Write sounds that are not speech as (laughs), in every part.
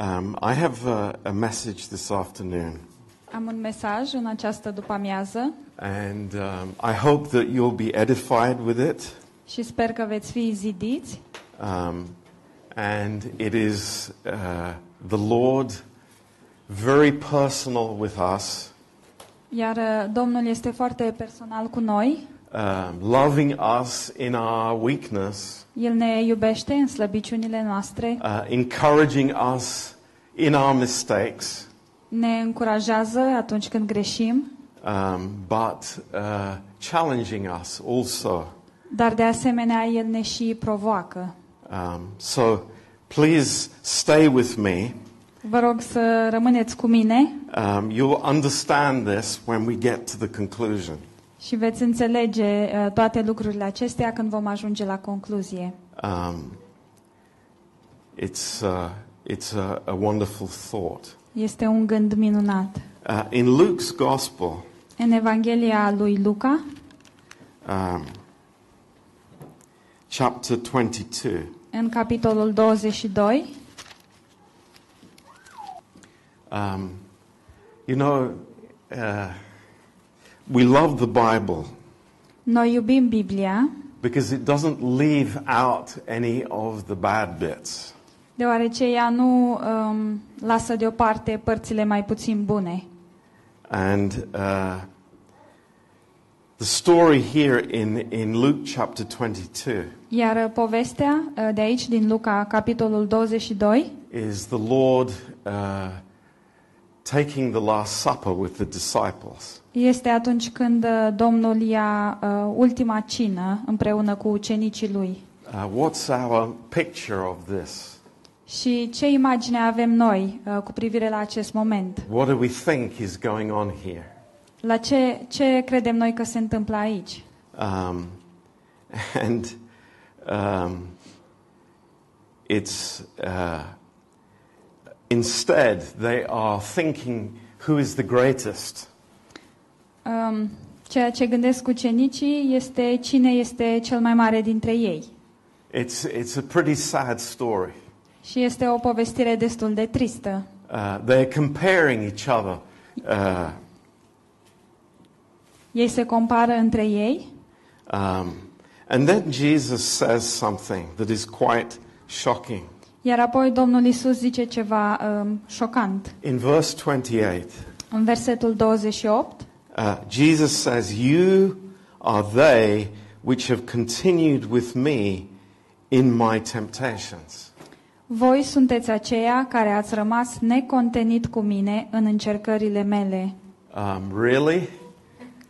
Um, I have a, a message this afternoon, Am un mesaj în această după-amiază and um, I hope that you'll be edified with it. și sper că veți fi zidiți. Um, and it is uh, the Lord very personal with us, Iar uh, Domnul este foarte personal cu noi. Um, loving us in our weakness, El ne iubește în slăbiciunile noastre, uh, encouraging us in our mistakes, ne încurajează atunci când greșim, um, but uh, challenging us also. dar de asemenea El ne și provoacă. Um, so please stay with me. Vă rog să rămâneți cu mine Um, you'll understand this when we get to the conclusion. Și veți înțelege uh, toate lucrurile acestea când vom ajunge la concluzie. Um, it's uh, it's a, a wonderful thought. Este un gând minunat. Uh, in Luke's Gospel, În Evanghelia lui Luca, um, chapter 22, în capitolul 22, um, you know, uh, we love the Bible noi iubim Biblia because it doesn't leave out any of the bad bits. deoarece ea nu um, lasă deoparte părțile mai puțin bune. And uh, the story here in, in Luke chapter 22 Iar uh, povestea uh, de aici, din Luca, capitolul 22, is the Lord uh, taking the Last Supper with the disciples. Este atunci când uh, Domnul ia uh, ultima cină împreună cu ucenicii lui. Uh, what's our picture of this? Și ce imagine avem noi uh, cu privire la acest moment? What do we think is going on here? La ce, ce credem noi că se întâmplă aici? Um, (laughs) and um, it's uh, instead they are thinking who is the greatest. Um, ceea ce gândesc ucenicii este cine este cel mai mare dintre ei. It's, it's a pretty sad story. Și este o povestire destul de tristă. Uh, they're comparing each other. Uh, Ei se compară între ei um, and then Jesus says something that is quite shocking. Iar apoi Domnul Isus zice ceva um, șocant. In verse 28, În versetul 28, uh, Jesus says, You are they which have continued with me in my temptations. voi sunteți aceia care ați rămas necontenit cu mine în încercările mele. Um, really?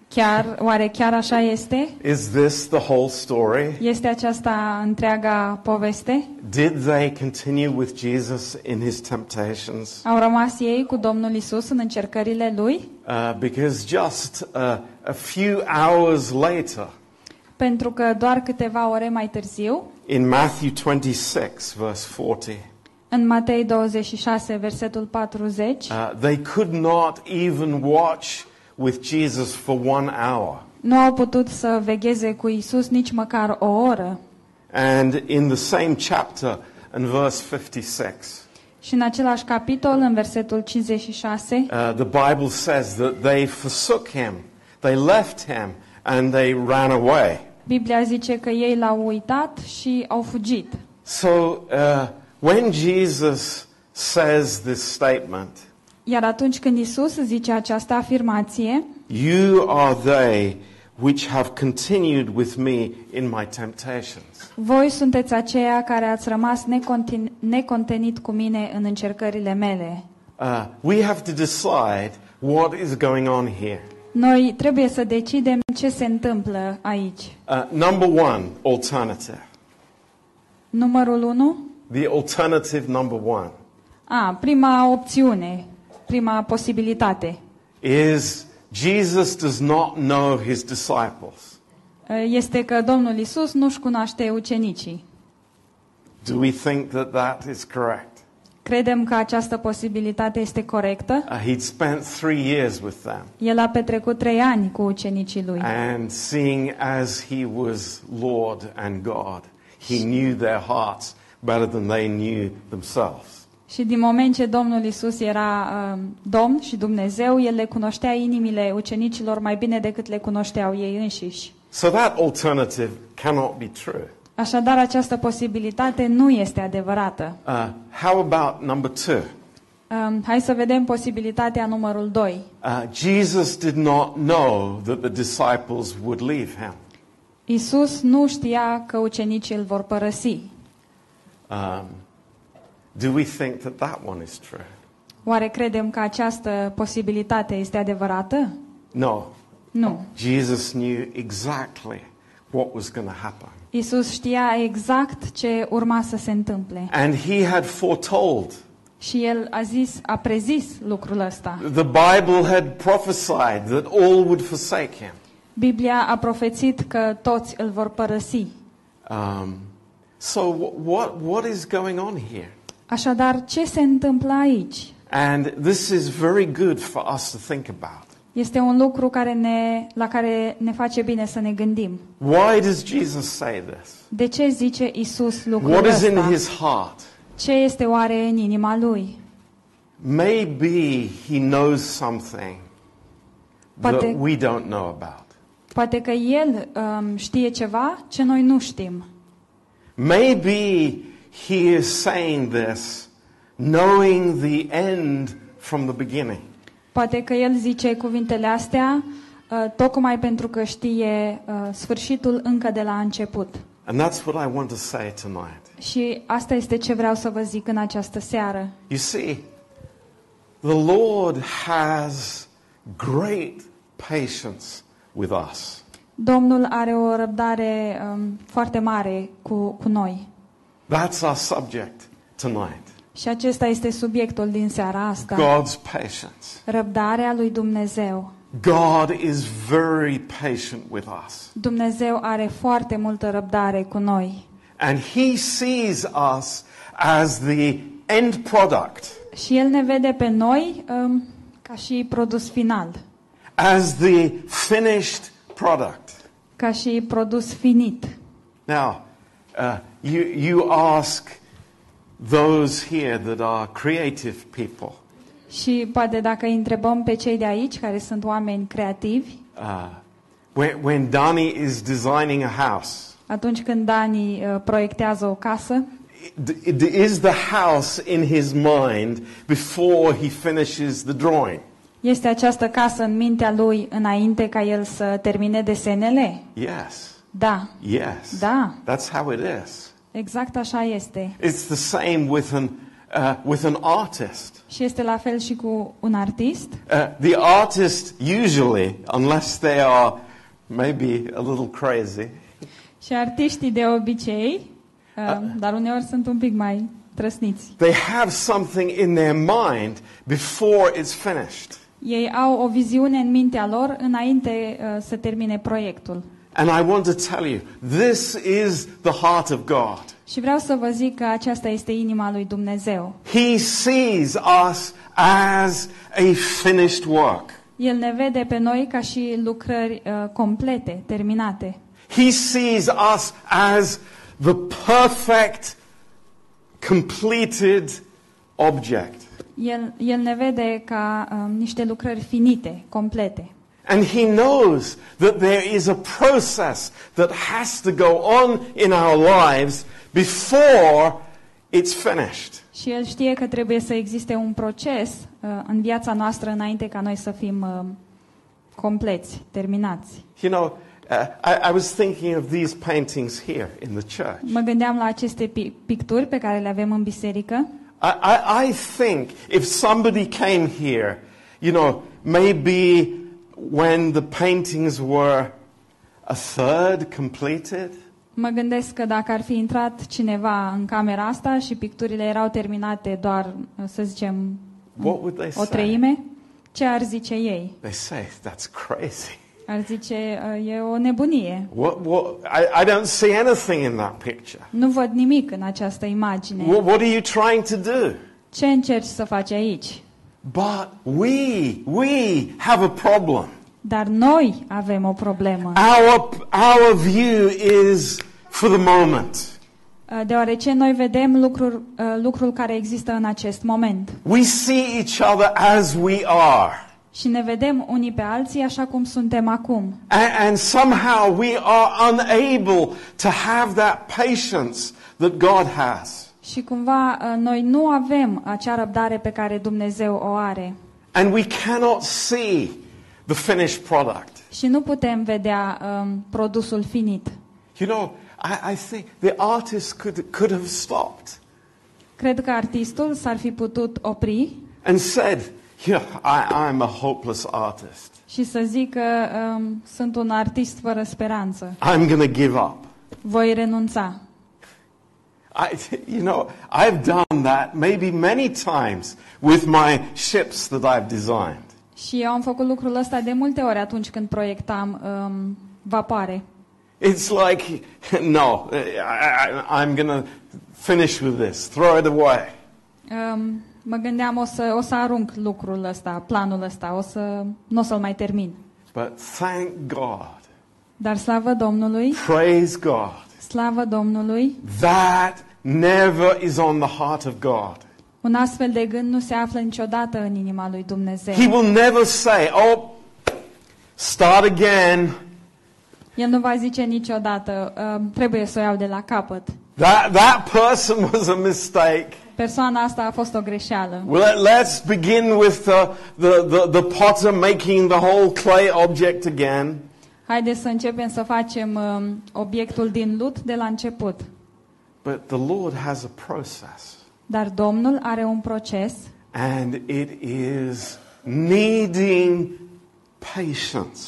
Chiar, oare chiar așa este? Is this the whole story? Este aceasta întreaga poveste? Did they continue with Jesus in his temptations? Au rămas ei cu Domnul Isus în încercările lui? Uh, because just uh, a few hours later, Pentru că doar câteva ore mai târziu, in Matthew 26, verse 40, în Matei 26, versetul 40, uh, they could not even watch with Jesus for one hour. nu au putut să vegheze cu Isus nici măcar o oră. And in the same chapter, in verse 56, Și în același capitol, în versetul 56, uh, the Bible says that they forsook him, they left him, and they ran away. Biblia zice că ei l-au uitat și au fugit. So uh, when Jesus says this statement, Iar atunci când Isus zice această afirmație, You are they which have continued with me in my temptations. voi sunteți aceia care ați rămas necontin- necontenit cu mine în încercările mele. Uh, we have to decide what is going on here. Noi trebuie să decidem ce se întâmplă aici. Uh, number one, alternative. Numărul 1. The alternative number one A, prima opțiune, prima posibilitate. is Jesus does not know his disciples. Este că Domnul Isus nu-și cunoaște ucenicii. Do we think that that is correct? Credem că această posibilitate este corectă. Uh, he'd spent three years with them. El a petrecut trei ani cu ucenicii lui. And seeing as he was Lord and God, he knew their hearts better than they knew themselves. Și din moment ce Domnul Isus era uh, Domn și Dumnezeu, El le cunoștea inimile ucenicilor mai bine decât le cunoșteau ei înșiși. So that alternative cannot be true. Așadar, această posibilitate nu este adevărată. Uh, how about number two? Um, hai să vedem posibilitatea numărul 2. Uh, Jesus did not know that the disciples would leave him. Isus nu știa că ucenicii îl vor părăsi. Um, do we think that that one is true? Oare credem că această posibilitate este adevărată? No. Nu. Jesus knew exactly what was going to happen. Isus știa exact ce urma să se întâmple. And he had foretold. Și el a zis, a prezis lucrul ăsta. The Bible had prophesied that all would forsake him. Biblia a profețit că toți îl vor părăsi. Um, so wh- what, what is going on here? Așadar, ce se întâmplă aici? And this is very good for us to think about. Este un lucru care ne, la care ne face bine să ne gândim. Why does Jesus say this? De ce zice Isus lucrul What is in ăsta? his heart? Ce este oare în inima lui? Maybe he knows something that Poate- we don't know about. Poate că el um, știe ceva ce noi nu știm. Maybe he is saying this knowing the end from the beginning. Poate că el zice cuvintele astea uh, tocmai pentru că știe uh, sfârșitul încă de la început. And that's what I want to say tonight. Și asta este ce vreau să vă zic în această seară. You see, the Lord has great patience with us. Domnul are o răbdare um, foarte mare cu, cu noi. That's our subject tonight. Și acesta este subiectul din seara asta. God's patience. Răbdarea lui Dumnezeu. God is very patient with us. Dumnezeu are foarte multă răbdare cu noi. And He sees us as the end product, Și El ne vede pe noi um, ca și produs final, as the finished product. ca și produs finit. Now, uh, you, you ask those here that are creative people, Și poate dacă îi întrebăm pe cei de aici, care sunt oameni creativi, uh, when, when Dani is designing a house, atunci când Dani uh, proiectează o casă, it- it is the house in his mind before he finishes the drawing? este această casă în mintea lui înainte ca el să termine desenele? Yes. Da, Yes. Da. That's how it is. exact așa este. It's the same with an, uh, with an artist. Și este la fel și cu un artist. Uh, the artist usually, unless they are maybe a little crazy, Și artiștii de obicei, uh, dar uneori sunt un pic mai trăsniți. they have something in their mind before it's finished. Ei au o viziune în mintea lor înainte uh, să termine proiectul. And I want to tell you, this is the heart of God. Și vreau să vă zic că aceasta este inima lui Dumnezeu. He sees us as a finished work. El ne vede pe noi ca și lucrări uh, complete, terminate. He sees us as the perfect, completed object. El, el ne vede ca uh, niște lucrări finite, complete. And he knows that there is a process that has to go on in our lives before it's finished. Și el știe că trebuie să existe un proces uh, în viața noastră înainte ca noi să fim uh, compleți, terminați. You know, uh, I, I was thinking of these paintings here in the church. Mă gândeam la aceste pi- picturi pe care le avem în biserică I, I, I think if somebody came here, you know, maybe when the paintings were a third completed, Mă gândesc că dacă ar fi intrat cineva în camera asta și picturile erau terminate doar, să zicem, what would they o say? treime, ce ar zice ei? They say, that's crazy. Ar zice, e o nebunie. What, what, I, I don't see anything in that picture. Nu văd nimic în această imagine. What, what are you trying to do? Ce încerci să faci aici? But we, we have a problem. Dar noi avem o problemă. Our, our view is for the moment. Uh, Deoarece noi vedem lucruri, uh, lucrul care există în acest moment. We see each other as we are. Și ne vedem unii pe alții așa cum suntem acum. And, and somehow we are unable to have that patience that God has. Și cumva uh, noi nu avem acea răbdare pe care Dumnezeu o are. And we cannot see the finished product. Și nu putem vedea um, produsul finit. You know, I, I think the artist could, could have stopped Cred că artistul s-ar fi putut opri and said, Yeah, I, I'm a hopeless artist. și să zică um, sunt un artist fără speranță. I'm going to give up. Voi renunța. I, you know, I've done that maybe many times with my ships that I've designed. Și eu am făcut lucrul ăsta de multe ori atunci când proiectam um, vapoare. It's like, no, I, I, I'm going to finish with this, throw it away. Um, mă gândeam o să, o să arunc lucrul ăsta, planul ăsta, o să, nu o să-l mai termin. But thank God, Dar slavă Domnului, praise God, slavă Domnului, that never is on the heart of God. un astfel de gând nu se află niciodată în inima lui Dumnezeu. He will never say, oh, start again. El nu va zice niciodată, um, trebuie să o iau de la capăt. That, that person was a mistake. Persoana asta a fost o greșeală. Well, let- let's begin with the, the, the, the potter making the whole clay object again. Haideți să începem să facem um, obiectul din lut de la început. But the Lord has a process, Dar Domnul are un proces and it is needing patience.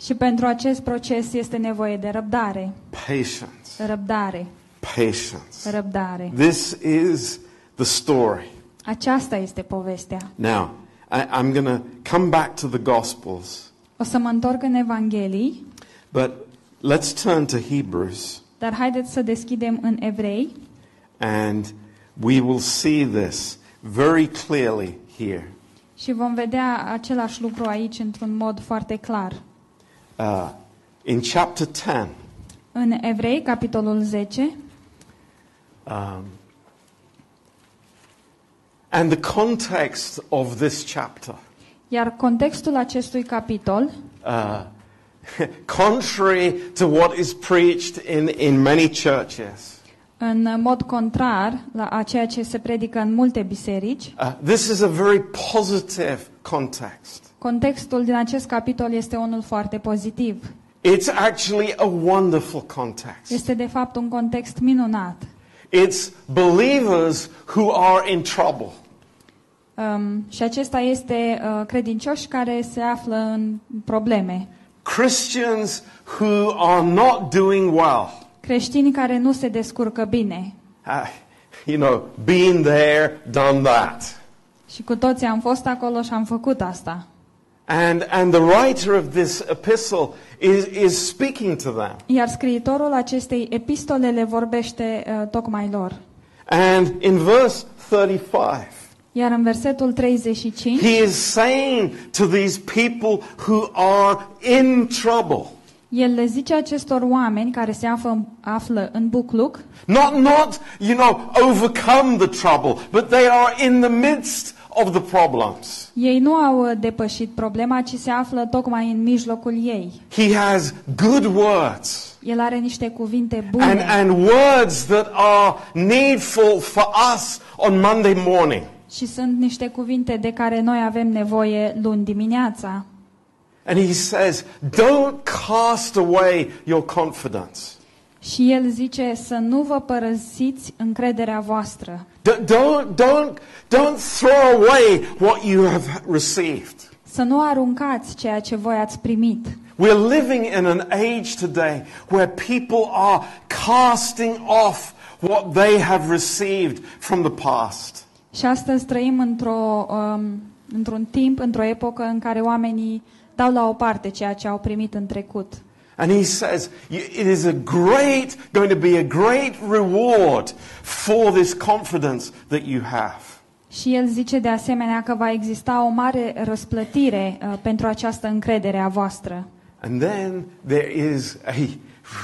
și pentru acest proces este nevoie de răbdare. Patience. Răbdare. Patience. Răbdare. This is the story. Aceasta este povestea. Now, I, I'm going to come back to the Gospels, O să mă întorc în Evanghelii, but let's turn to Hebrews, dar haideți să deschidem în Evrei and we will see this very clearly here. și vom vedea același lucru aici într-un mod foarte clar. Uh, in chapter 10, În Evrei, capitolul 10, um, and the context of this chapter, iar contextul acestui capitol, uh, (laughs) contrary to what is preached in, in many churches, în mod contrar la a ceea ce se predică în multe biserici, uh, this is a very positive context. contextul din acest capitol este unul foarte pozitiv. It's actually a wonderful context. Este de fapt un context minunat. It's believers who are in trouble. Um, și acesta este uh, credincioși care se află în probleme. Christians who are not doing well. Creștini care nu se descurcă bine. Uh, you know, been there, done that. Și cu toții am fost acolo și am făcut asta. And, and the writer of this epistle is, is speaking to them. Iar scriitorul acestei epistole le vorbește uh, tocmai lor. And in verse 35, Iar în versetul 35, he is saying to these people who are in trouble, el le zice acestor oameni care se află, află în bucluc, not, not, you know, overcome the trouble, but they are in the midst of the problems. ei nu au uh, depășit problema, ci se află tocmai în mijlocul ei. He has good words El are niște cuvinte and, bune and words that are needful for us on Monday morning. Și sunt niște cuvinte de care noi avem nevoie luni dimineața. And he says, don't cast away your confidence. Și el zice să nu vă părăsiți încrederea voastră. D- Don't, don't, don't throw away what you have received. Să nu aruncați ceea ce voi ați primit. We're living in an age today where people are casting off what they have received from the past. Și astăzi trăim într-o, um, într-un timp, într-o epocă în care oamenii dau la o parte ceea ce au primit în trecut. And he says, "You- it is a great, going to be a great reward for this confidence that you have. Și el zice de asemenea că va exista o mare răsplătire uh, pentru această încredere a voastră. And then there is a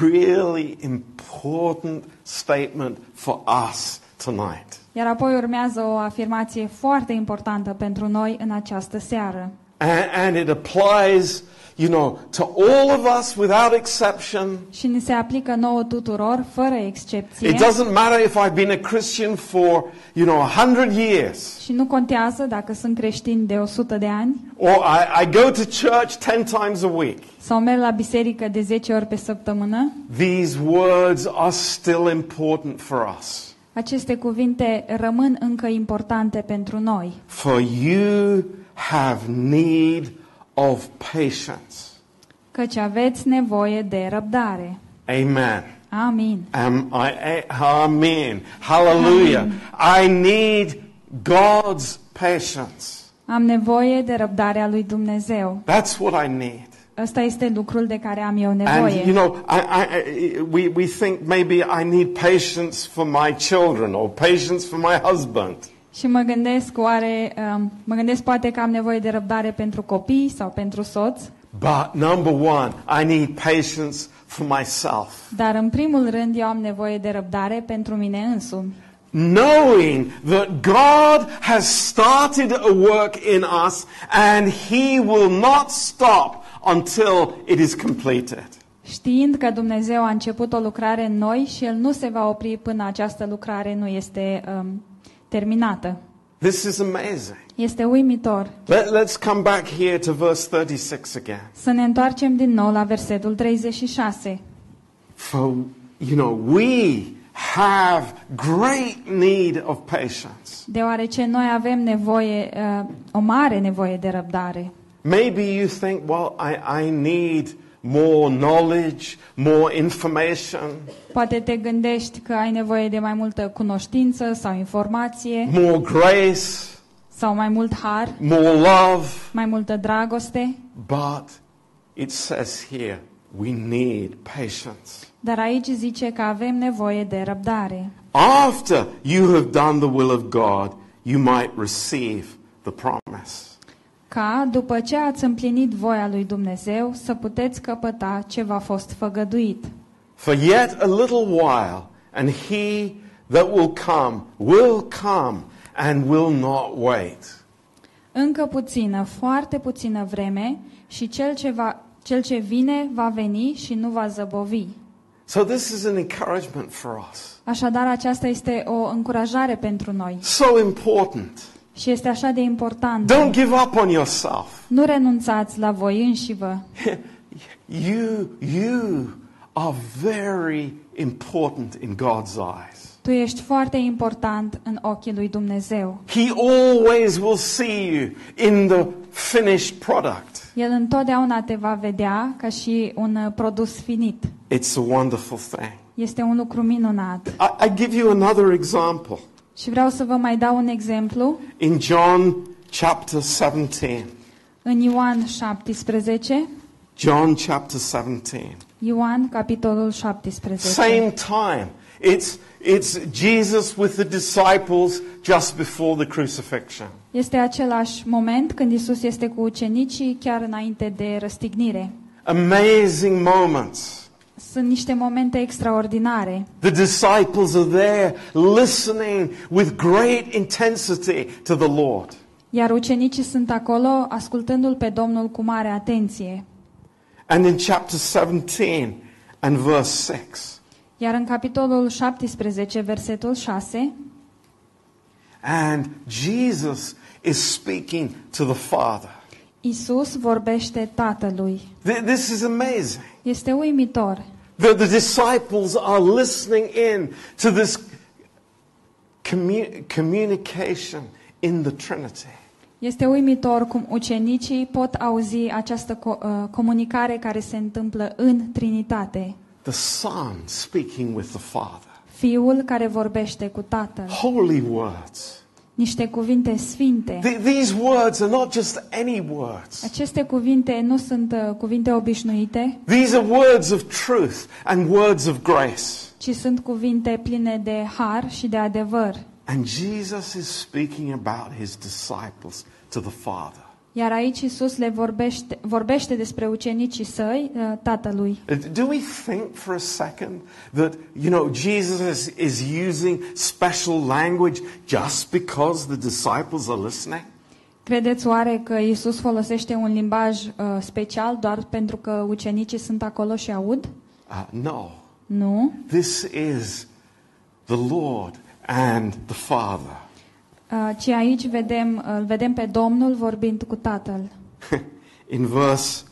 really important statement for us tonight. Iar apoi urmează o afirmație foarte importantă pentru noi în această seară. And, and it applies, you know, to all of us without exception. Și ni se aplică nouă tuturor, fără excepție. It doesn't matter if I've been a Christian for, you know, a hundred years, Și nu contează dacă sunt creștin de 100 de ani or I, I go to church ten times a week. sau merg la biserică de 10 ori pe săptămână. These words are still important for us. Aceste cuvinte rămân încă importante pentru noi. For you have need of patience. Căci aveți nevoie de răbdare. Amen. Amin. Am, I, a- amen. Hallelujah. I need God's patience. Am nevoie de răbdarea lui Dumnezeu. That's what I need. Ăsta este lucrul de care am eu And nevoie. you know, I, I, I- we, we think maybe I need patience for my children or patience for my husband. Și mă gândesc, oare, um, mă gândesc poate că am nevoie de răbdare pentru copii sau pentru soț, But number one, I need patience for myself. dar în primul rând eu am nevoie de răbdare pentru mine însumi. Knowing that God has started a work in us and He will not stop until it is completed. Știind că Dumnezeu a început o lucrare în noi și El nu se va opri până această lucrare nu este um, terminată. This is amazing. Este uimitor. Let, let's come back here to verse 36 again. Să ne întoarcem din nou la versetul 36. For, you know, we have great need of patience. Deoarece noi avem nevoie, uh, o mare nevoie de răbdare. Maybe you think, well, I, I need more knowledge, more information, Poate te gândești că ai nevoie de mai multă cunoștință sau informație more grace, sau mai mult har, more love. mai multă dragoste, But it says here, we need patience. dar aici zice că avem nevoie de răbdare. After you have done the will of God, you might receive the promise. Ca, după ce ați împlinit voia lui Dumnezeu, să puteți căpăta ce v-a fost făgăduit. For yet a little while, and he that will come will come and will not wait. Încă puțină, foarte puțină vreme și cel ce, va, cel ce vine va veni și nu va zăbovi. So this is an encouragement for us. Așadar, aceasta este o încurajare pentru noi So important. Și este așa de important. Don't give up on yourself. Nu renunțați la voi înșivă. (laughs) You, you are very important in God's eyes. Tu ești foarte important în ochii lui Dumnezeu. He always will see you in the finished product. El întotdeauna te va vedea ca și un uh, produs finit. It's a wonderful thing. Este un lucru minunat. I, I give you another example. Și vreau să vă mai dau un exemplu. In John chapter 17. În Ioan 17, John chapter 17. Ioan capitolul 17. Same time. It's, it's Jesus with the disciples just before the crucifixion. Este același moment când Isus este cu ucenicii chiar înainte de răstignire. Amazing moments. Sunt niște momente extraordinare. The disciples are there listening with great intensity to the Lord. Iar ucenicii sunt acolo ascultându-l pe Domnul cu mare atenție. And in chapter 17 and verse 6, Iar în capitolul 17, versetul 6, and Jesus is speaking to the Father. Isus vorbește Tatălui. Th- This is amazing. Este uimitor. The, the disciples are listening in to this commu- communication in the Trinity. Este uimitor cum ucenicii pot auzi această co- uh, comunicare care se întâmplă în Trinitate. The Son speaking with the Father. Fiul care vorbește cu Tatăl. Holy words. Niște cuvinte sfinte. Th- these words are not just any words. Aceste cuvinte nu sunt uh, cuvinte obișnuite, These are words of truth and words of grace. ci sunt cuvinte pline de har și de adevăr. And Jesus is speaking about his disciples to the Father. Iar aici Isus le vorbește, vorbește despre ucenicii săi, uh, tatălui. Uh, Do we think for a second that, you know, Jesus is using special language just because the disciples are listening? Credeți oare că Isus folosește un limbaj uh, special doar pentru că ucenicii sunt acolo și aud? Uh, no. Nu. This is the Lord and the Father. Uh, ci aici vedem, îl vedem pe Domnul vorbind cu Tatăl. (laughs) in verse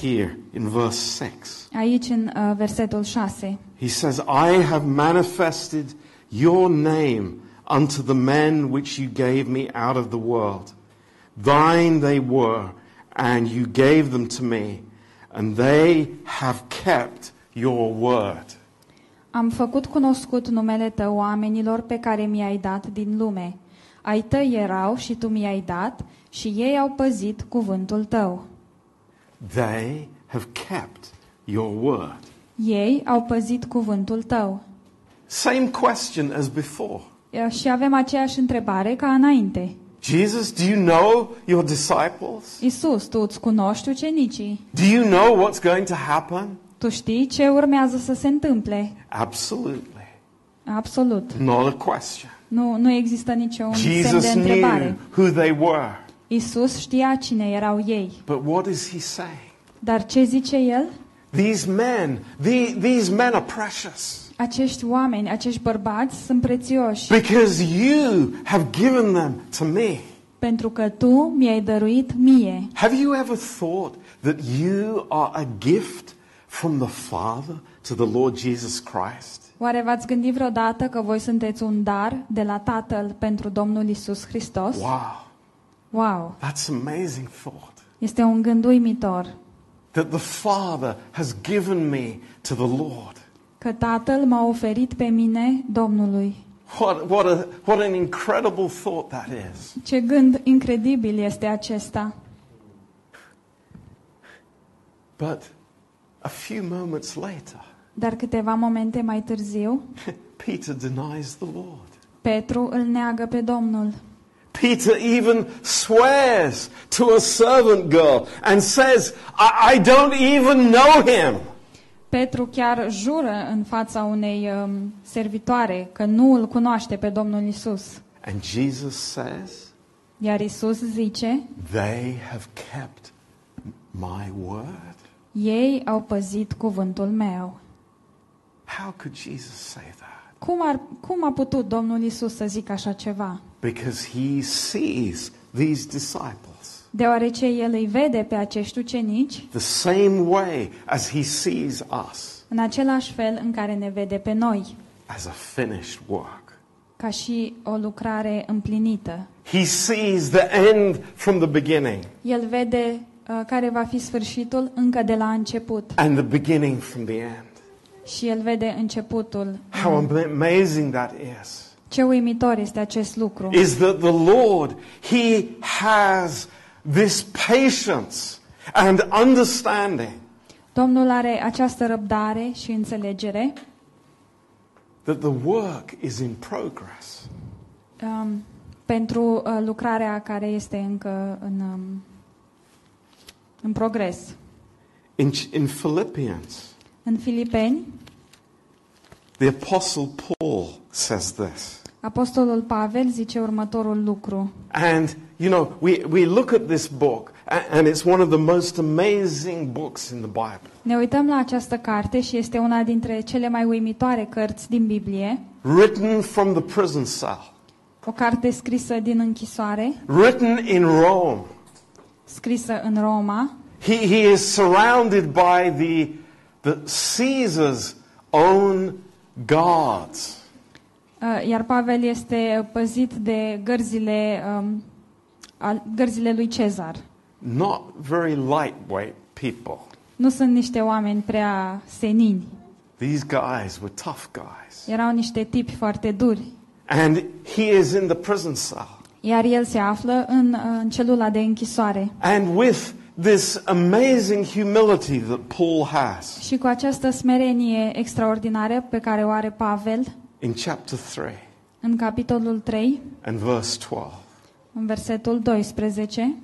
here, in verse 6, Aici în uh, versetul 6. he says, I have manifested your name unto the men which you gave me out of the world. Thine they were, and you gave them to me, and they have kept your word. Am făcut cunoscut numele tău oamenilor pe care mi-ai dat din lume. Ai tăi erau și tu mi-ai dat și ei au păzit cuvântul tău. They have kept your word. Ei au păzit cuvântul tău. Same question as before. Uh, Și avem aceeași întrebare ca înainte. Jesus, do you know your disciples? Isus, tu îți cunoști ucenicii. Do you know what's going to happen? Tu știi ce urmează să se întâmple? Absolutely. Absolut. Not a question. Nu, nu există niciun semn de Jesus întrebare. knew who they were. Isus știa cine erau ei. But what is he saying? Dar ce zice el? These men, the, these men are precious Acești oameni, acești bărbați sunt prețioși because you have given them to me. pentru că tu mi-ai dăruit mie. Have you ever thought that you are a gift from the Father to the Lord Jesus Christ? Oare v-ați gândit vreodată că voi sunteți un dar de la Tatăl pentru Domnul Isus Hristos? Wow, Wow! that's amazing thought. Este un gând uimitor That the Father has given me to the Lord. că Tatăl m-a oferit pe mine Domnului. What, what, a, what an incredible thought that is. Ce gând incredibil este acesta! But a few moments later, Dar câteva momente mai târziu, (laughs) Peter denies the Lord. Petru îl neagă pe Domnul. Peter even swears to a servant girl and says, I, I don't even know him. Petru chiar jură în fața unei um, servitoare că nu îl cunoaște pe Domnul Isus. And Jesus says, Iar Isus zice, They have kept my word. ei au păzit cuvântul meu. How could Jesus say that? Cum, ar, cum a putut Domnul Isus să zică așa ceva? Because he sees these disciples Deoarece El îi vede pe acești ucenici the same way as he sees us în același fel în care ne vede pe noi, as a finished work. ca și o lucrare împlinită. He sees the end from the beginning El vede uh, care va fi sfârșitul încă de la început and the beginning from the end. Și El vede începutul. How amazing that is. Ce uimitor este acest lucru! Is that the Lord, He has this patience and understanding Domnul are această răbdare și înțelegere that the work is in progress. um, pentru uh, lucrarea care este încă în, um, în progres. In, in Philippians, În Filipeni, the Apostle Paul says this. Apostolul Pavel zice următorul lucru. And, you know, we, we look at this book, a- and it's one of the most amazing books in the Bible. Ne uităm la această carte și este una dintre cele mai uimitoare cărți din Biblie, Written from the prison cell, o carte scrisă din închisoare, written in Rome. scrisă în Roma. He, he is surrounded by the, the Caesar's own guards. Uh, Iar Pavel este păzit de gărzile, um, al- gărzile lui Cezar. Not very lightweight people. Nu sunt niște oameni prea senini. These guys were tough guys. Erau niște tipi foarte duri. And he is in the prison cell. Iar el se află în, uh, în celula de închisoare. And with this amazing humility that Paul has Și cu această smerenie extraordinară pe care o are Pavel, in chapter 3 în capitolul 3, and verse 12, în versetul 12,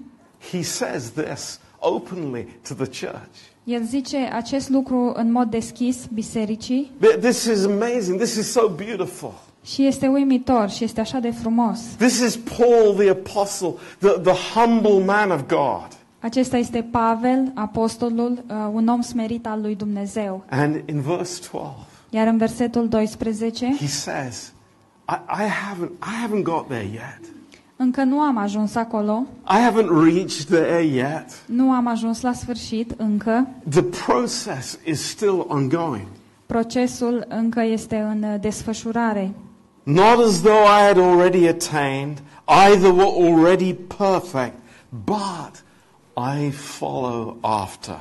he says this openly to the church. El zice acest lucru în mod deschis bisericii Th- This is amazing. This is so beautiful. și este uimitor și este așa de frumos. This is Paul the apostle, the, the humble man of God. Acesta este Pavel, apostolul, uh, un om smerit al lui Dumnezeu. And in verse 12, Iar în versetul 12, he says, I, I, haven't, I haven't got there yet. încă nu am ajuns acolo, I haven't reached there yet. nu am ajuns la sfârșit încă, The process is still ongoing. procesul încă este în uh, desfășurare. Not as though I had already attained, either were already perfect, but I follow after.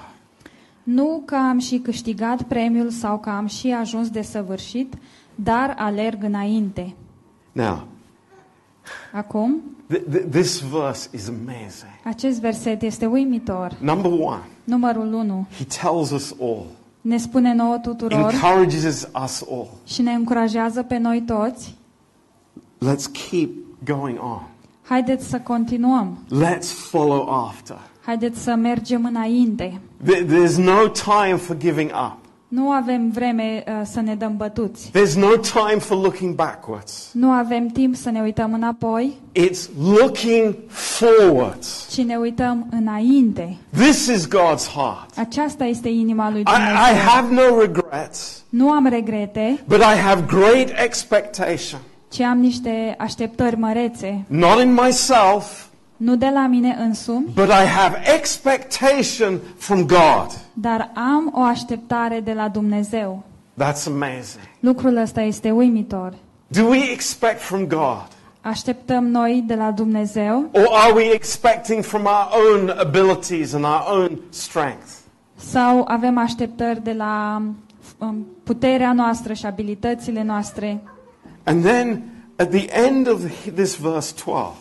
Nu că am și câștigat premiul sau că am și ajuns de săvârșit, dar alerg înainte. Now, Acum, th- th- this verse is amazing. acest verset este uimitor. Number one, Numărul 1 he tells us all, ne spune nouă tuturor encourages us all. și ne încurajează pe noi toți, Let's keep going on. haideți să continuăm, Let's follow after. Haideți să mergem înainte. There- There's no time for giving up. Nu avem vreme uh, să ne dăm bătuți. There's no time for looking backwards. Nu avem timp să ne uităm înapoi, It's looking forwards. ci ne uităm înainte. This is God's heart. Aceasta este inima lui I, I Dumnezeu. have no regrets, Nu am regrete, but I have great expectation. ci am niște așteptări mărețe, Not in myself, nu de la mine însumi, but I have expectation from God. dar am o așteptare de la Dumnezeu. That's amazing. Lucrul ăsta este uimitor. Do we expect from God? Așteptăm noi de la Dumnezeu Or are we expecting from our own abilities and our own strength? sau avem așteptări de la um, puterea noastră și abilitățile noastre? And then at the end of this verse 12,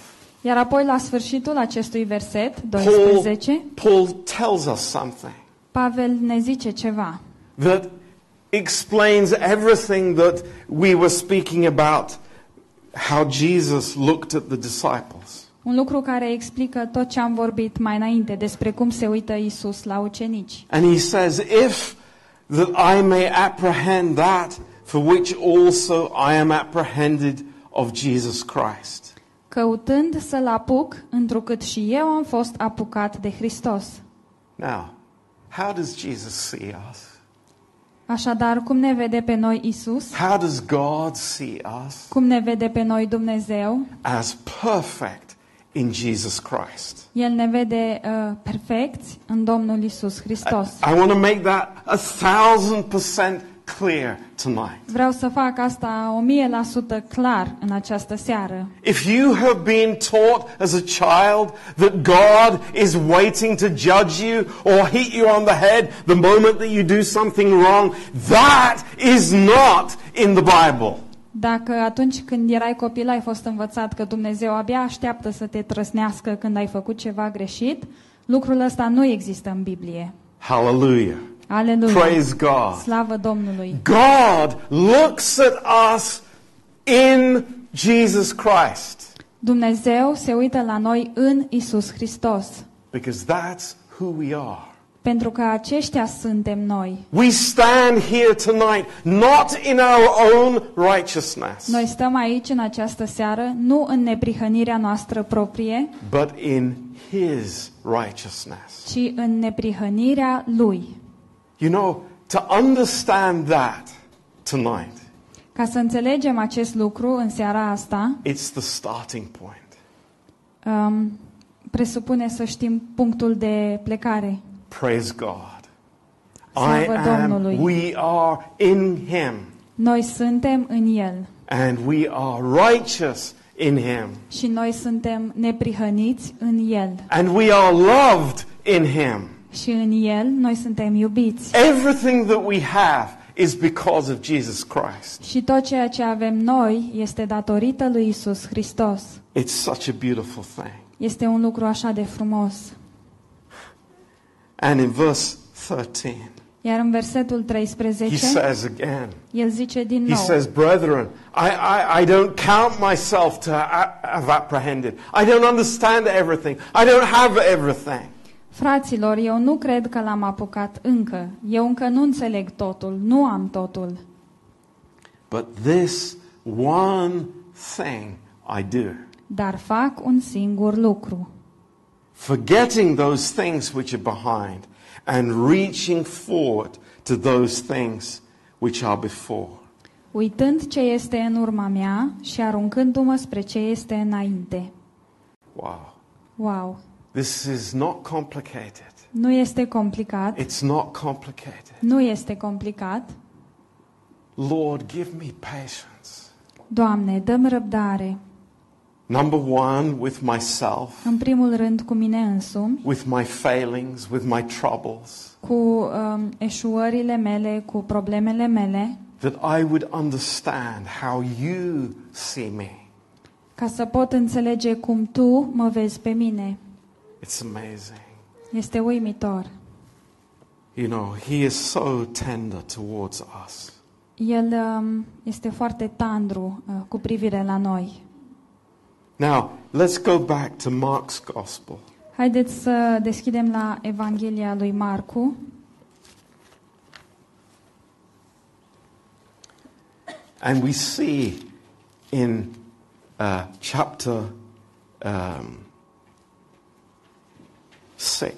Iar apoi la sfârșitul acestui verset, Paul, 12, Paul tells us something Pavel ne zice ceva that explains everything that we were speaking about how Jesus looked at the disciples. Un lucru care explică tot ce am vorbit mai înainte despre cum se uită Isus la ucenici. And he says, If that I may apprehend that for which also I am apprehended of Jesus Christ. Căutând să-l apuc, întrucât și eu am fost apucat de Hristos. Now, how does Jesus see us? Așadar, cum ne vede pe noi Isus? How does God see us? Cum ne vede pe noi Dumnezeu? As perfect in Jesus Christ. El ne vede uh, perfecți în Domnul Isus Hristos. I want to make that a thousand percent clear tonight. Vreau să fac asta o mie la sută clar în această seară. If you have been taught as a child that God is waiting to judge you or hit you on the head the moment that you do something wrong, that is not in the Bible. Dacă atunci când erai copil ai fost învățat că Dumnezeu abia așteaptă să te trăsnească când ai făcut ceva greșit, lucrul ăsta nu există în Biblie. Hallelujah. Aleluia! Praise God. Slavă Domnului! God looks at us in Jesus Christ Dumnezeu se uită la noi în Isus Hristos, because that's who we are. pentru că aceștia suntem noi. We stand here tonight not in our own righteousness, Noi stăm aici în această seară nu în neprihănirea noastră proprie, but in His righteousness. ci în neprihănirea Lui. You know, to understand that tonight, Ca să înțelegem acest lucru în seara asta, it's the starting point. um, presupune să știm punctul de plecare. Praise God. I Slavă am, Domnului. we are in Him, Noi suntem în El and we are righteous in Him, și noi suntem neprihăniți în El. and we are loved in Him. Și în El noi suntem iubiți. Everything that we have is because of Jesus Christ. Și tot ceea ce avem noi este datorită lui Isus Hristos. It's such a beautiful thing. Este un lucru așa de frumos. And in verse 13, Iar în versetul he 13, says again, el zice din he nou, says, Brethren, I, I, I don't count myself to ha- have apprehended. I don't understand everything. I don't have everything. Fraților, eu nu cred că l-am apucat încă. Eu încă nu înțeleg totul, nu am totul. But this one thing I do, Dar fac un singur lucru. forgetting those things which are behind and reaching forward to those things which are before. Uitând ce este în urma mea și aruncându-mă spre ce este înainte. Wow. Wow! This is not complicated. Nu este complicat. It's not complicated. Nu este complicat. Lord, give me patience. Doamne, dăm răbdare. Number one, with myself, În primul rând cu mine însumi, with my failings, with my troubles, cu um, eșuările mele, cu problemele mele, that I would understand how you see me. ca să pot înțelege cum Tu mă vezi pe mine. It's amazing. Este uimitor. You know, He is so tender towards us. El um, este foarte tandru uh, cu privire la noi. Now, let's go back to Mark's Gospel. Haideți să deschidem la Evanghelia lui Marcu, And we see in uh, chapter um, 6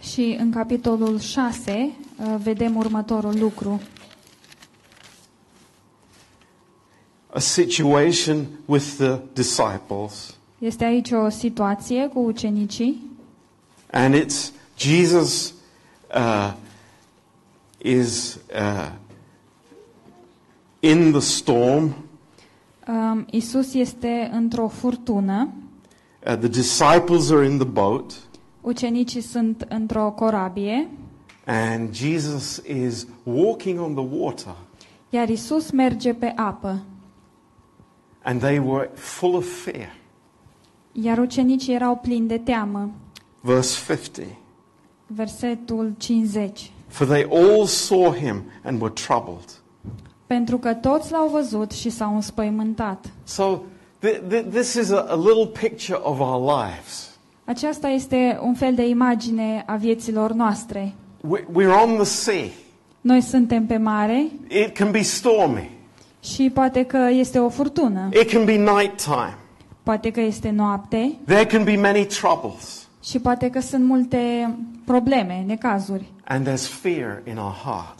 Și în capitolul 6 uh, vedem următorul lucru. a situation with the disciples. Este aici o situație cu ucenicii And it's Jesus uh, is uh, in the storm. Um, Isus este într-o furtună, Uh, the disciples are in the boat. Ucenicii sunt într-o corabie, And Jesus is walking on the water. iar Isus merge pe apă. And they were full of fear. Iar ucenicii erau plini de teamă. Verse 50. Versetul 50. For they all saw him and were troubled. Pentru că toți l-au văzut și s-au înspăimântat. So th- th- this is a, a little picture of our lives. Aceasta este un fel de imagine a vieților noastre. We- We're on the sea. Noi suntem pe mare It can be stormy. și poate că este o furtună, It can be nighttime. poate că este noapte There can be many troubles. și poate că sunt multe probleme, necazuri. And there's fear in our heart.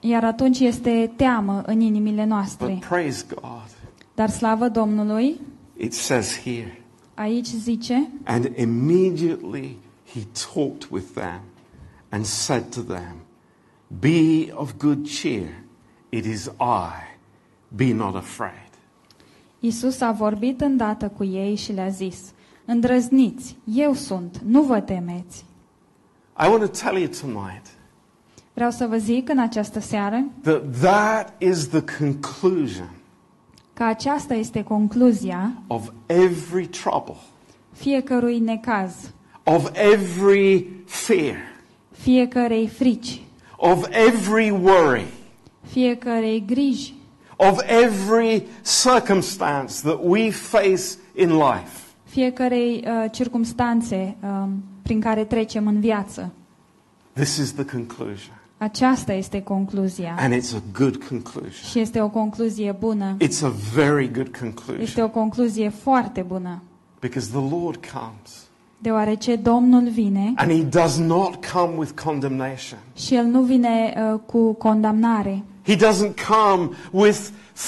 Iar atunci este teamă în inimile noastre. But praise God. Dar slavă Domnului, It says here. Aici zice, And immediately he talked with them and said to them, Be of good cheer. It is I. Be not afraid. Isus a vorbit îndată cu ei și le-a zis, Îndrăzniți, eu sunt, nu vă temeți. I want to tell you tonight Vreau să vă zic în această seară that that is the conclusion că aceasta este concluzia of every trouble, fiecărui necaz, of every fear, fiecărei frici, of every worry, fiecărei griji, of every circumstance that we face in life. fiecărei uh, circumstanțe um, prin care trecem în viață. This is the conclusion. Aceasta este concluzia. And it's a good conclusion. Și este o concluzie bună. It's a very good conclusion Este o concluzie foarte bună. because the Lord comes Deoarece Domnul vine and He does not come with condemnation. și El nu vine uh, cu condamnare. He doesn't come with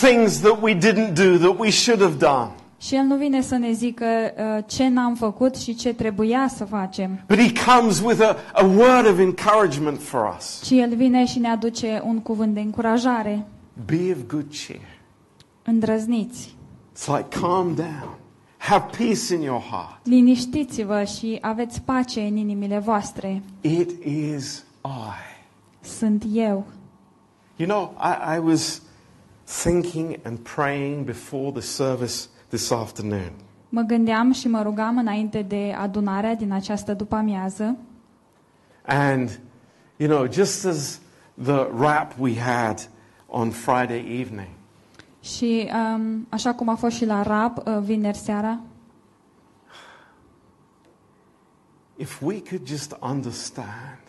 things that we didn't do that we should have done. Și El nu vine să ne zică uh, ce n-am făcut și ce trebuia să facem. But He comes with a, a word of encouragement for us. Ci El vine și ne aduce un cuvânt de încurajare. Be of good cheer. Îndrăzniți, It's like calm down. Have peace in your heart. liniștiți-vă și aveți pace în inimile voastre. It is I. Sunt eu. You know, I, I was thinking and praying before the service this afternoon. Mă gândeam și mă rugam înainte de adunarea din această după-amiază And, you know, just as the rap we had on Friday evening. Și um, așa cum a fost și la rap uh, vineri seara, If we could just understand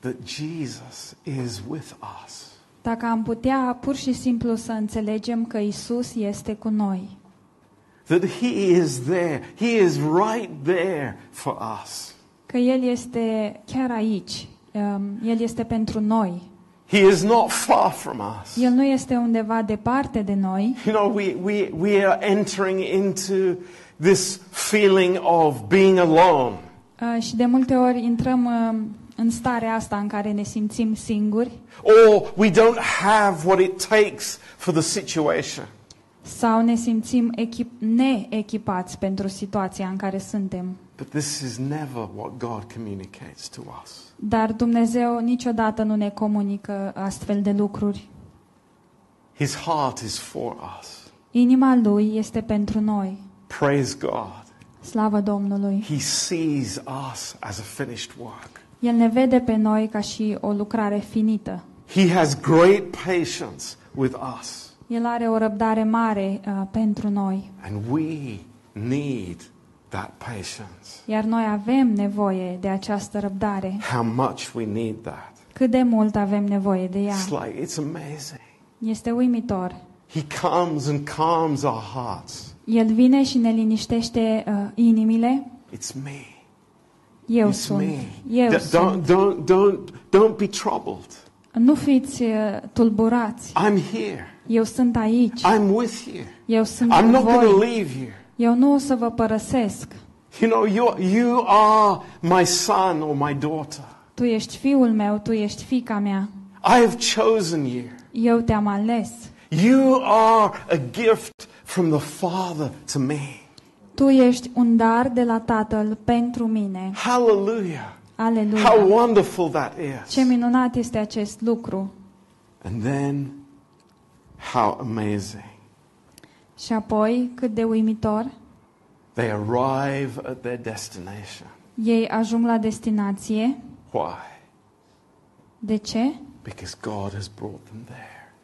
that Jesus is with us, dacă am putea pur și simplu să înțelegem că Isus este cu noi, that He is there, He is right there for us. că El este chiar aici, um, El este pentru noi. He is not far from us. El nu este undeva departe de noi. You know, we, we, we are entering into this feeling of being alone. Uh, și de multe ori intrăm uh, în starea asta în care ne simțim singuri Or we don't have what it takes for the situation. Sau ne simțim echip- neechipați pentru situația în care suntem. But this is never what God communicates to us. Dar Dumnezeu niciodată nu ne comunică astfel de lucruri. His heart is for us. Inima Lui este pentru noi. Praise God. Slavă Domnului! He sees us as a finished work. El ne vede pe noi ca și o lucrare finită. He has great patience with us. El are o răbdare mare uh, pentru noi, And we need that patience. iar noi avem nevoie de această răbdare. How much we need that. Cât de mult avem nevoie de ea. It's like, it's amazing. Este uimitor. He comes and calms our hearts. El vine și ne liniștește uh, inimile. It's me. Eu It's sunt. me. Eu D- sunt. don't, don't, don't, don't be troubled. Nu fiți uh, tulburați. I'm here. Eu sunt aici. I'm with you. Eu sunt I'm cu not going to voi. leave you. Eu nu o să vă părăsesc. You know, you, you are my son or my daughter. Tu ești fiul meu, tu ești fica mea. I have chosen you. Eu te-am ales. You are a gift from the Father to me. Tu ești un dar de la Tatăl pentru mine. Hallelujah. How Aleluia! wonderful that Ce is. minunat este acest lucru. And then, how amazing. Și apoi, cât de uimitor, They arrive at their destination. ei ajung la destinație. Why? De ce? Because God has brought them there.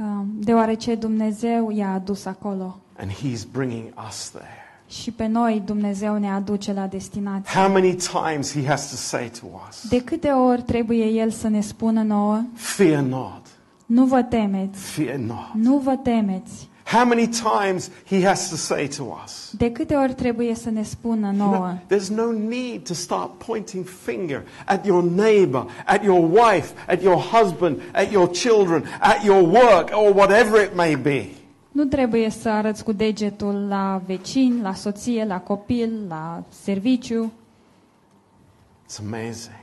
Um, Deoarece Dumnezeu i-a adus acolo. And He's bringing us there. Și pe noi Dumnezeu ne aduce la destinație. How many times He has to say to us, De câte ori trebuie El să ne spună nouă, Fear not, nu vă temeți, fear not. nu vă temeți. How many times He has to say to us, De câte ori trebuie să ne spună You know, nouă? there's no need to start pointing finger at your neighbor, at your wife, at your husband, at your children, at your work, or whatever it may be. Nu trebuie să arăți cu degetul la vecin, la soție, la copil, la serviciu. It's amazing.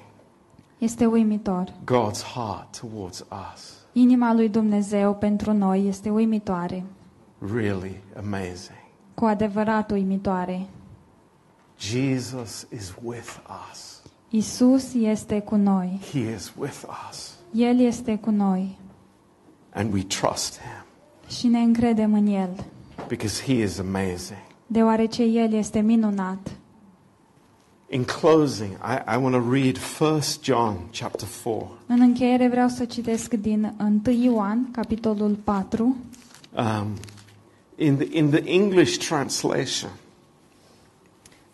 Este uimitor. God's heart towards us. Inima lui Dumnezeu pentru noi este uimitoare, Really amazing. cu adevărat uimitoare. Jesus is with us. Isus este cu noi. He is with us. El este cu noi And we trust Him și ne încredem în El, because He is amazing. deoarece El este minunat. In closing, I, I want to read 1 John chapter 4. În încheiere vreau să citesc din 1 Ioan, capitolul 4, Um, in, the, in the English translation,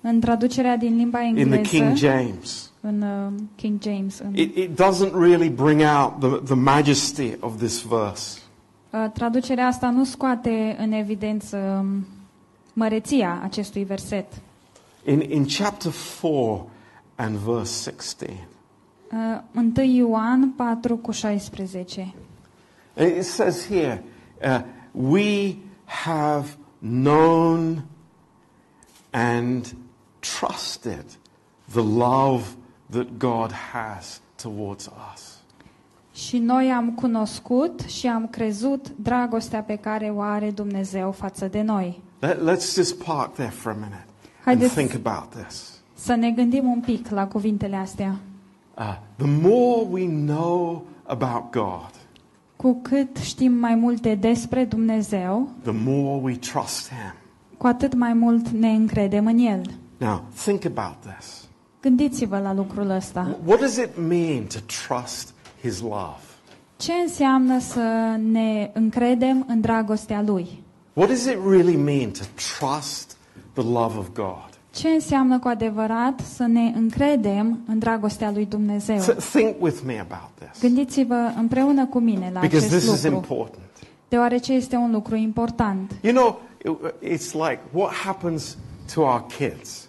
în traducerea din limba in the engleză, King James, în uh, King James. În, it, it doesn't really bring out the, the majesty of this verse. uh, traducerea asta nu scoate în evidență um, măreția acestui verset. In, in chapter 4 and verse 16, Uh, 1 Ioan 4 cu 16. it says here, uh, we have known and trusted the love that God has towards us. Și noi am cunoscut și am crezut dragostea pe care o are Dumnezeu față de noi. Let, let's just park there for a minute and Haideți think about this. să ne gândim un pic la cuvintele astea. Uh, the more we know about God, Cu cât știm mai multe despre Dumnezeu, the more we trust Him. cu atât mai mult ne încredem în El. Now, think about this. Gândiți-vă la lucrul ăsta. What does it mean to trust His love? Ce înseamnă să ne încredem în dragostea Lui? What does it really mean to trust the love of God? Ce înseamnă cu adevărat să ne încredem în dragostea lui Dumnezeu? Th- think with me about this. Gândiți-vă împreună cu mine la Because this is acest lucru, important. deoarece este un lucru important. You know, it- it's like what happens to our kids.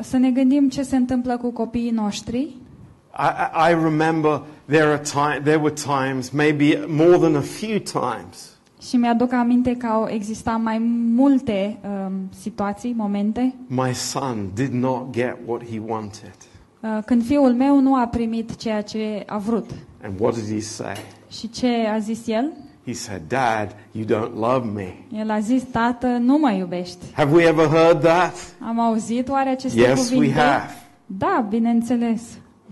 Să ne gândim ce se întâmplă cu copiii noștri. I, I I remember there are time, there were times, maybe more than a few times, Și mi-aduc aminte că au existat mai multe um, situații, momente, my son did not get what he wanted. uh, când fiul meu nu a primit ceea ce a vrut. And what did he say? Și ce a zis el? He said, Dad, you don't love me. El a zis, tată, nu mă iubești. Have we ever heard that? Am auzit oare aceste Yes, we cuvinte? have. Da, bineînțeles.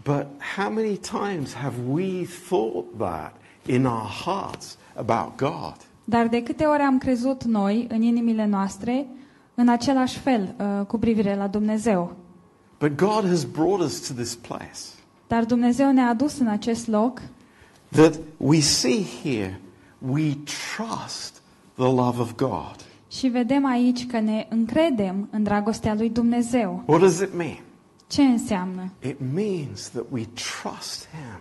But how many times have we thought that in our hearts about God? Dar de câte ori am crezut noi în inimile noastre în același fel uh, cu privire la Dumnezeu. But God has brought us to this place Dar Dumnezeu ne-a adus în acest loc that we see here we trust the love of God. și vedem aici că ne încredem în dragostea lui Dumnezeu. What does it mean? Ce înseamnă? It means that we trust Him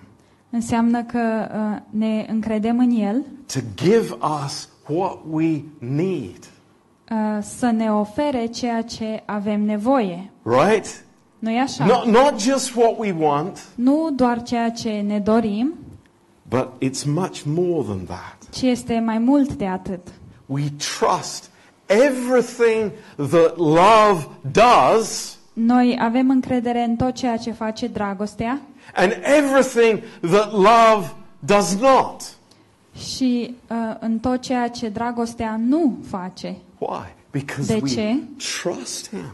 Înseamnă că uh, ne încredem în El, to give us what we need, uh, să ne ofere ceea ce avem nevoie. right? Nu-i așa? Not, not just what we want, Nu doar ceea ce ne dorim, but it's much more than that. ci este mai mult de atât. We trust everything that love does Noi avem încredere în tot ceea ce face dragostea and everything that love does not. și uh, în tot ceea ce dragostea nu face, Why? Because De we ce? trust Him.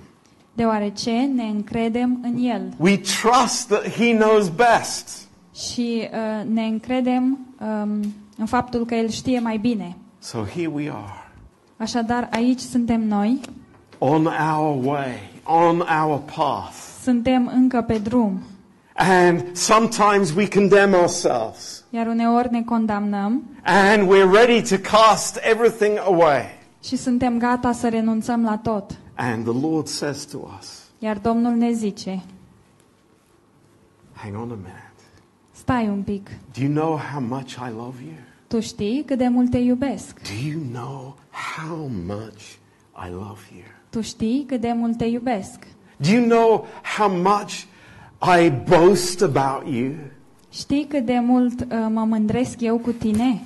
deoarece ne încredem în El We trust that He knows best. și uh, ne încredem um, în faptul că El știe mai bine. So here we are Așadar, aici suntem noi, on our way, on our path. suntem încă pe drum, And sometimes we condemn ourselves iar uneori ne condamnăm and we're ready to cast everything away. și suntem gata să renunțăm la tot. And the Lord says to us, Iar Domnul ne zice, hang on a minute. stai un pic, Do you know how much I love you? tu știi cât de mult te iubesc, Do you know how much I love you? tu știi cât de mult te iubesc. Do you know how much I boast about you? Știi cât de mult uh, mă mândresc eu cu tine?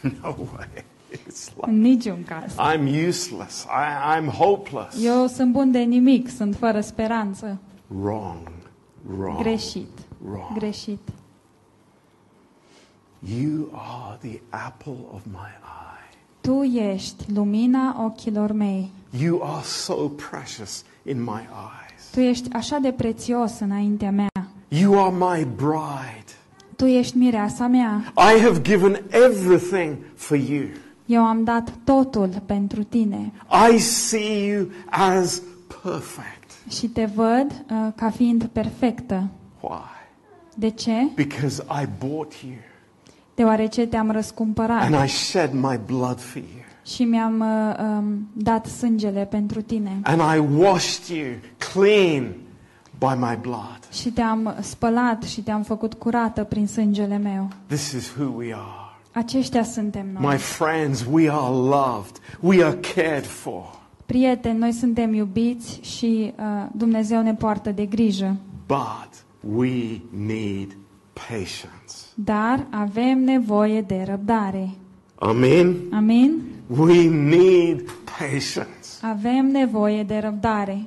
(laughs) No way. It's like În niciun caz. I'm useless. I, I'm hopeless. Eu sunt bun de nimic, sunt fără speranță. Wrong. Wrong. Greșit. Wrong. Greșit. You are the apple of my eye. Tu ești lumina ochilor mei. You are so precious in my eyes. Tu ești așa de prețios înaintea mea. You are my bride. Tu ești mireasa mea. I have given everything for you. Eu am dat totul pentru tine I see you as perfect. și te văd uh, ca fiind perfectă. Why? De ce? Because I bought you Deoarece te-am răscumpărat and I shed my blood for you. Și mi-am uh, um, dat sângele pentru tine And I washed you clean by my blood. și te-am spălat și te-am făcut curată prin sângele meu. This is who we are. Aceștia suntem noi. My friends, we are loved. We are cared for. Prieteni, noi suntem iubiți și uh, Dumnezeu ne poartă de grijă. But we need patience. Dar avem nevoie de răbdare. Amen. Amin? We need patience. Avem nevoie de răbdare.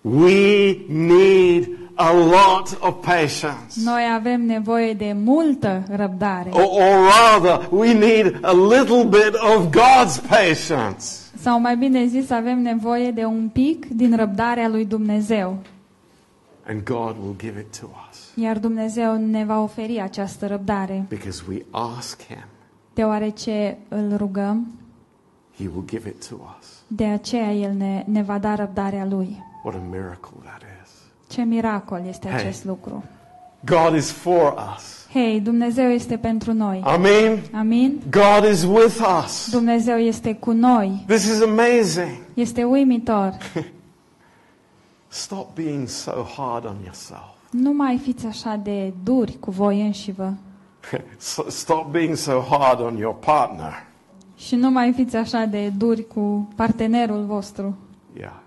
We need a lot of patience. Noi avem nevoie de multă răbdare. Or, or rather, we need a little bit of God's patience. Sau mai bine zis, avem nevoie de un pic din răbdarea lui Dumnezeu. And God will give it to us Iar Dumnezeu ne va oferi această răbdare. because we ask Him. Deoarece îl rugăm, He will give it to us. de aceea El ne, ne va da răbdarea Lui. What a miracle that is. Ce miracol este Hey. acest lucru. God is for us. Hei, Dumnezeu este pentru noi. Amen. Amin? God is with us. Dumnezeu este cu noi. This is amazing. Este uimitor. (laughs) Stop being so hard on yourself. Nu mai fiți așa de duri cu voi înșivă. (laughs) S- Stop being so hard on your partner. Și nu mai fiți așa de duri cu partenerul vostru. Yeah.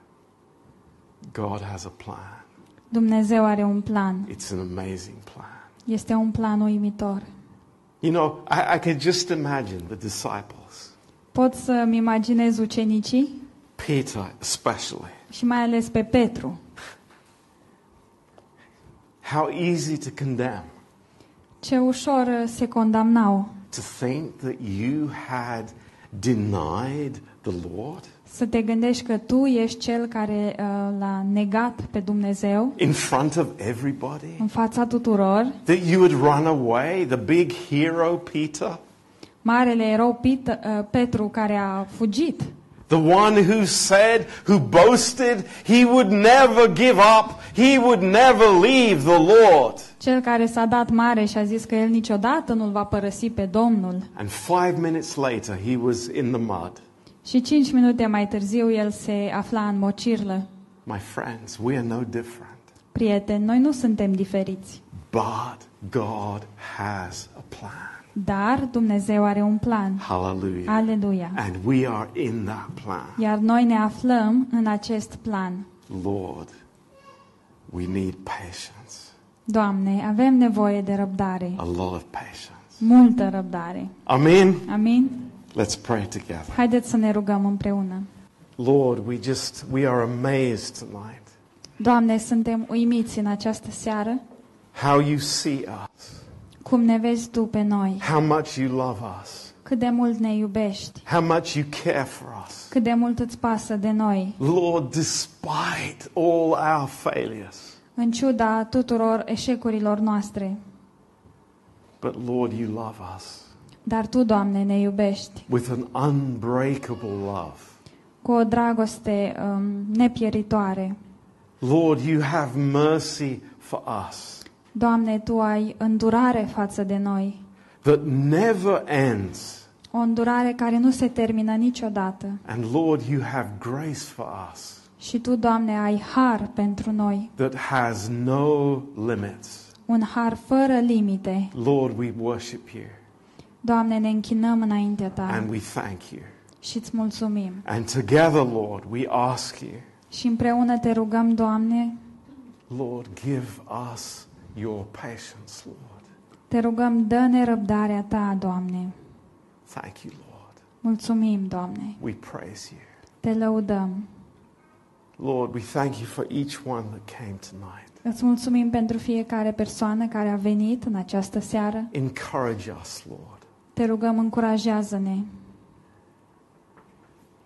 God has a plan. Dumnezeu are un plan. It's an amazing plan. Este un plan uimitor. You know, I, I can just imagine the disciples, Pot să-mi imaginez ucenicii Peter especially, și mai ales pe Petru. how easy to condemn. Ce ușor uh, se condamnau To think that you had denied the Lord să te gândești că tu ești cel care uh, l-a negat pe Dumnezeu in front of everybody, în fața tuturor. that you would run away, the big hero Peter, Marele erou Pit, uh, Petru care a fugit. The one who said, who boasted he would never give up, he would never leave the Lord. Cel care s-a dat mare și a zis că el niciodată nu-l va părăsi pe Domnul. And five minutes later, he was in the mud. Și cinci minute mai târziu el se afla în mocirlă. My friends, we are no different. Prieteni, noi nu suntem diferiți, But God has a plan. Dar Dumnezeu are un plan. Hallelujah. Aleluia! And we are in that plan. Iar noi ne aflăm în acest plan. Lord, we need patience. Doamne, avem nevoie de răbdare, A lot of patience. multă răbdare. Amen. Amin? Let's pray together. Haideți să ne rugăm împreună. Lord, we just, we are amazed tonight Doamne, suntem uimiți în această seară how you see us, cum ne vezi Tu pe noi, how much you love us, cât de mult ne iubești, how much you care for us. cât de mult îți pasă de noi, Lord, despite all our failures, în ciuda tuturor eșecurilor noastre. but Lord, you love us Dar Tu, Doamne, ne iubești with an unbreakable love. cu o dragoste um, nepieritoare. Lord, you have mercy for us Doamne, Tu ai îndurare față de noi, that never ends. o îndurare care nu se termină niciodată. And Lord, you have grace for us Și Tu, Doamne, ai har pentru noi, that has no limits. un har fără limite. Lord, we worship you Doamne, ne închinăm înaintea Ta and we thank you. și îți mulțumim. And together, Lord, we ask you, Și împreună te rugăm, Doamne, Lord, give us your patience, Lord. te rugăm, dă-ne răbdarea Ta, Doamne. Thank you, Lord. Mulțumim, Doamne. We praise you. Te lăudăm. Lord, we thank you for each one that came tonight. Îți mulțumim pentru fiecare persoană care a venit în această seară. Encourage us, Lord. Te rugăm, încurajează-ne.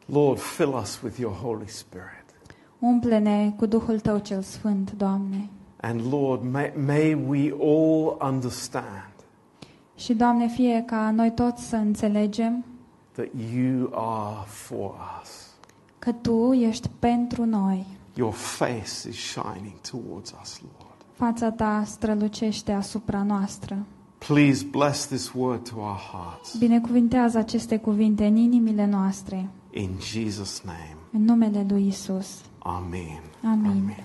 Lord, fill us with your Holy Spirit. Umple-ne cu Duhul Tău cel Sfânt, Doamne. And Lord, may, may we all understand Și, Doamne, fie ca noi toți să înțelegem that you are for us. că Tu ești pentru noi. Your face is shining towards us, Lord. Fața Ta strălucește asupra noastră. Please bless this word to our hearts. Binecuvintează aceste cuvinte în inimile noastre. In Jesus' name, În numele Lui Isus. Amen. Amin. Amen.